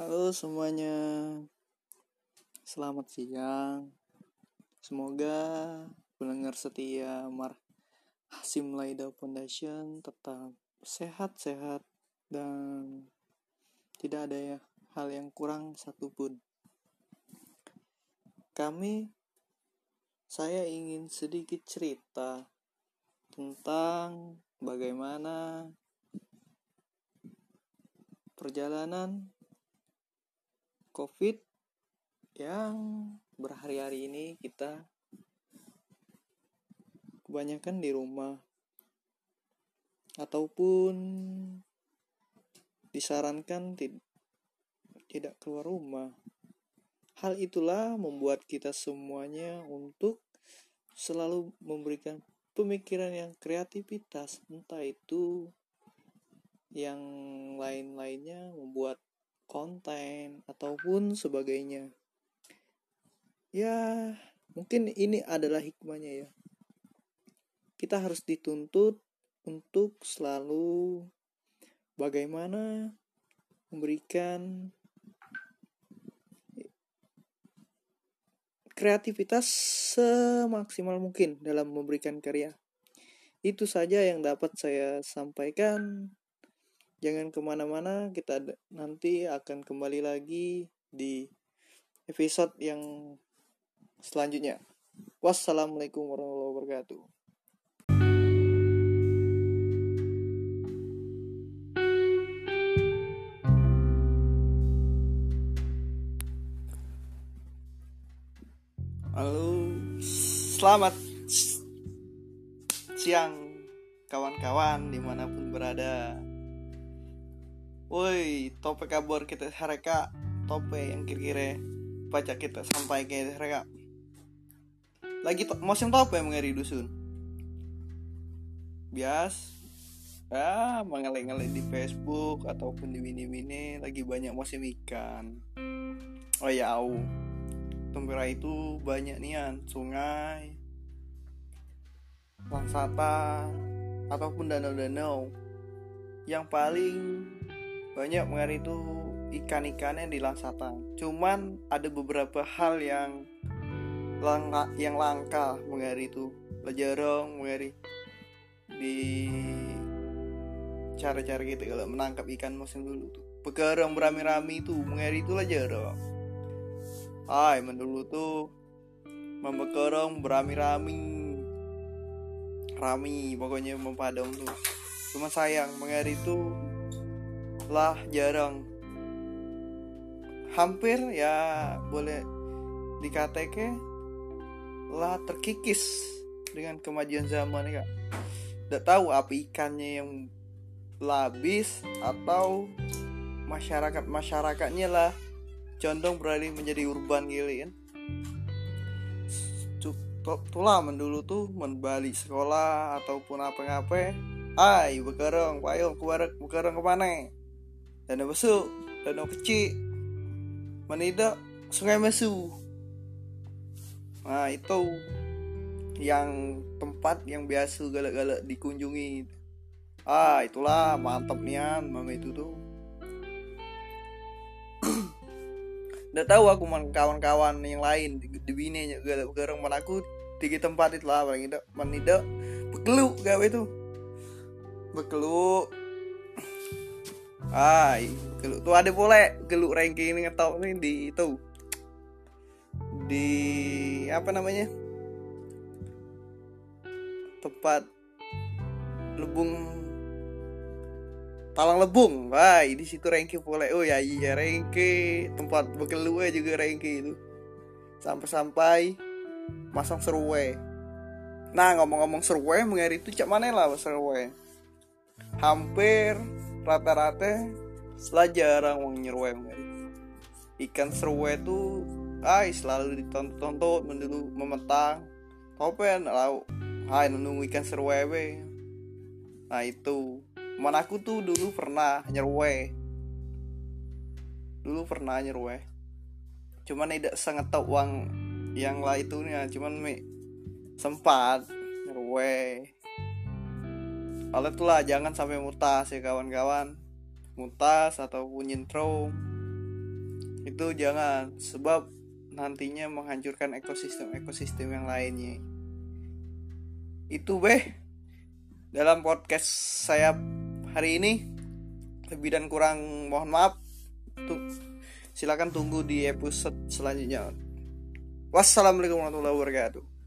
Halo semuanya, selamat siang. Semoga pendengar setia Mar Hasim Laida Foundation tetap sehat-sehat dan tidak ada ya hal yang kurang satupun. Kami, saya ingin sedikit cerita tentang bagaimana perjalanan COVID yang berhari-hari ini kita kebanyakan di rumah ataupun disarankan tidak keluar rumah. Hal itulah membuat kita semuanya untuk selalu memberikan pemikiran yang kreativitas, entah itu yang lain-lainnya membuat konten ataupun sebagainya. Ya, mungkin ini adalah hikmahnya ya. Kita harus dituntut untuk selalu bagaimana memberikan kreativitas semaksimal mungkin dalam memberikan karya. Itu saja yang dapat saya sampaikan. Jangan ke mana-mana, kita nanti akan kembali lagi di episode yang selanjutnya. Wassalamualaikum warahmatullahi wabarakatuh. Halo, selamat siang kawan-kawan di mana pun berada. Woi, tope kabar kita hareka tope yang kira-kira baca kita sampai ke hareka. Lagi to musim tope mengeri dusun. Bias ya mengalih-ngalih di Facebook ataupun di mini-mini lagi banyak musim ikan. Oh ya, au. Tempera itu banyak nian, sungai, langsata ataupun danau-danau. Yang paling banyak mengenai itu ikan-ikannya di langsata. Cuman ada beberapa hal yang langka, yang langka mengenai itu. Jarang mengenai di cara-cara gitu kalau menangkap ikan musim dulu tuh. Begarang berami-rami itu mengenai itu lah jarang. Hai, mendulu tuh membekerong berami-rami rami pokoknya mempadam tuh cuma sayang mengenai itu lah jarang. Hampir ya boleh dikatakan lah terkikis dengan kemajuan zaman ya tidak tahu apa ikannya yang labis atau masyarakat masyarakatnya lah condong beralih menjadi urban gitu kan. Tulah mendulu tuh membalik sekolah ataupun apa-apa. Ay bekerong payung kuarek bekerong ke mana dan besuk dan kecil menidak sungai mesu. Nah itu yang tempat yang biasa galak-galak dikunjungi. Ah itulah mantap nian mama itu tuh. Udah tahu aku man kawan-kawan yang lain di, di bini juga garang man aku tiga tempat itu lah paling tidak man tidak gawe itu bekelu ay bekelu tuh ada boleh bekelu ranking ini ngetop nih di itu di apa namanya tempat lubung Talang Lebung, wah di situ Rengki boleh. Oh ya iya Rengki tempat bekelu juga Rengki itu. Sampai-sampai masang seruwe. Nah ngomong-ngomong seruwe, mengeri itu cak mana lah seruwe. Hampir rata-rata setelah jarang wong nyeruwe mengeri. Ikan seruwe itu ay selalu ditonton dulu memetang. Topen lau, hai nunggu ikan seruwe. Nah itu Mana aku tuh dulu pernah nyerwe Dulu pernah nyerwe Cuman tidak sangat tahu uang yang lah itu nih Cuman mi sempat nyerwe Oleh itulah jangan sampai mutas ya kawan-kawan. Mutas ataupun nyentrum itu jangan sebab nantinya menghancurkan ekosistem-ekosistem yang lainnya. Itu beh. Dalam podcast saya hari ini lebih dan kurang mohon maaf. Tuh silakan tunggu di episode selanjutnya. Wassalamualaikum warahmatullahi wabarakatuh